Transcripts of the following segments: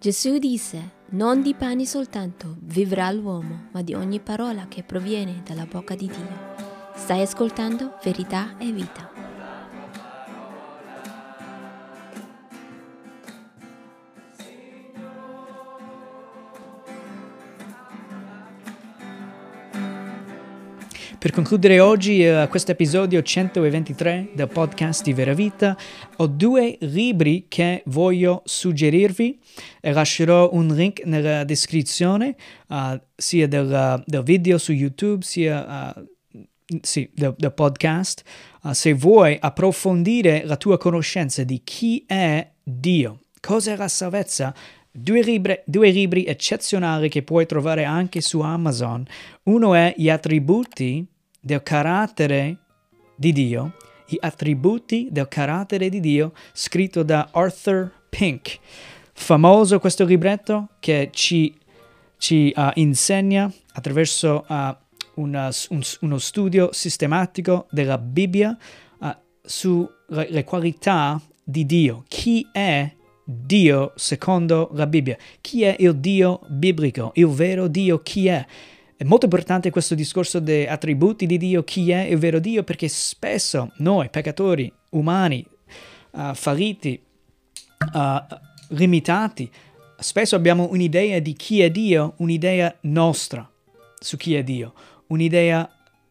Gesù disse, non di pane soltanto vivrà l'uomo, ma di ogni parola che proviene dalla bocca di Dio. Stai ascoltando verità e vita. Per concludere oggi uh, questo episodio 123 del podcast di Vera Vita, ho due libri che voglio suggerirvi lascerò un link nella descrizione uh, sia del, del, video su YouTube sia uh, sì, del, del, podcast. se vuoi approfondire la tua conoscenza di chi è Dio, cosa è la salvezza, Due libri, due libri, eccezionali che puoi trovare anche su Amazon. Uno è Gli attributi del carattere di Dio, Gli attributi del carattere di Dio, scritto da Arthur Pink. Famoso questo libretto che ci, ci uh, insegna attraverso uh, una, un, uno studio sistematico della Bibbia uh, sulle qualità di Dio. Chi è Dio secondo la Bibbia. Chi è il Dio biblico? Il vero Dio chi è? È molto importante questo discorso dei attributi di Dio, chi è il vero Dio, perché spesso noi, peccatori, umani, uh, falliti, uh, limitati, spesso abbiamo un'idea di chi è Dio, un'idea nostra su chi è Dio, un'idea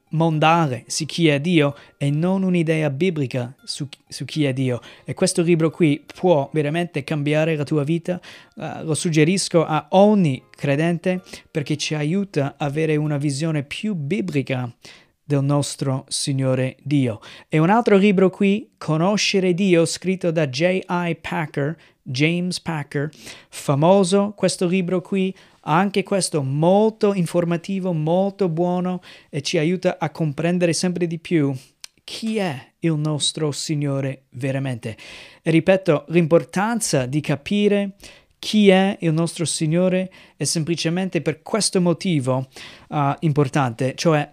mondale su chi è Dio e non un'idea biblica su, su, chi è Dio. E questo libro qui può veramente cambiare la tua vita. Uh, lo suggerisco a ogni credente perché ci aiuta a avere una visione più biblica del nostro Signore Dio. E un altro libro qui, Conoscere Dio, scritto da J.I. Packer, James Packer, famoso questo libro qui, anche questo molto informativo, molto buono e ci aiuta a comprendere sempre di più chi è il nostro Signore veramente. E ripeto, l'importanza di capire chi è il nostro Signore è semplicemente per questo motivo uh, importante, cioè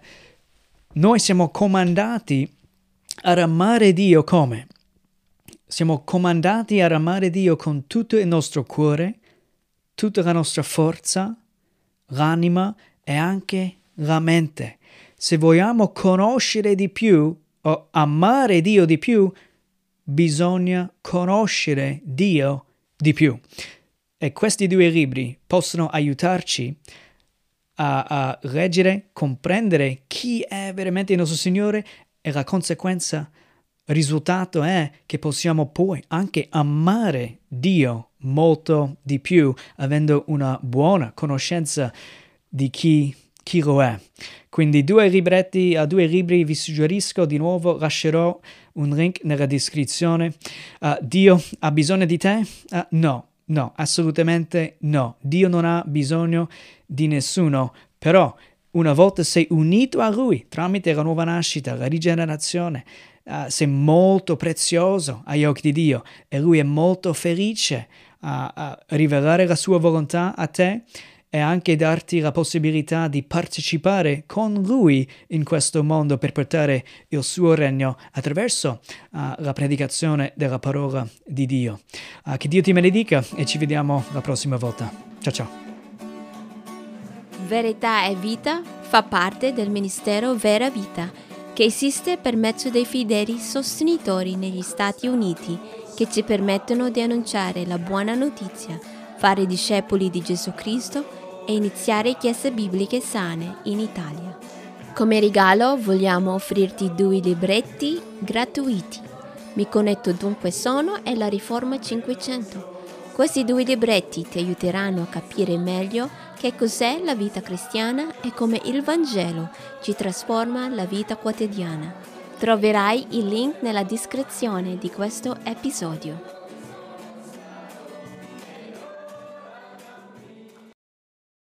noi siamo comandati ad amare Dio come? Siamo comandati ad amare Dio con tutto il nostro cuore, tutta la nostra forza, l'anima e anche la mente. Se vogliamo conoscere di più o amare Dio di più, bisogna conoscere Dio di più. E questi due libri possono aiutarci a, a leggere, comprendere chi è veramente il nostro Signore e la conseguenza il risultato è che possiamo poi anche amare Dio molto di più, avendo una buona conoscenza di chi, chi lo è. Quindi due libretti, a due libri vi suggerisco di nuovo, lascerò un link nella descrizione. Uh, Dio ha bisogno di te? Uh, no, no, assolutamente no. Dio non ha bisogno di nessuno, però una volta sei unito a Lui tramite la nuova nascita, la rigenerazione, uh, sei molto prezioso agli occhi di Dio e Lui è molto felice a, a rivelare la sua volontà a te e anche darti la possibilità di partecipare con Lui in questo mondo per portare il suo regno attraverso uh, la predicazione della parola di Dio. Uh, che Dio ti benedica e ci vediamo la prossima volta. Ciao ciao. Verità e vita fa parte del ministero Vera Vita che esiste per mezzo dei fedeli sostenitori negli Stati Uniti che ci permettono di annunciare la buona notizia, fare discepoli di Gesù Cristo e iniziare chiese bibliche sane in Italia. Come regalo vogliamo offrirti due libretti gratuiti. Mi connetto dunque sono e la Riforma 500. Questi due libretti ti aiuteranno a capire meglio che cos'è la vita cristiana e come il Vangelo ci trasforma la vita quotidiana. Troverai il link nella descrizione di questo episodio.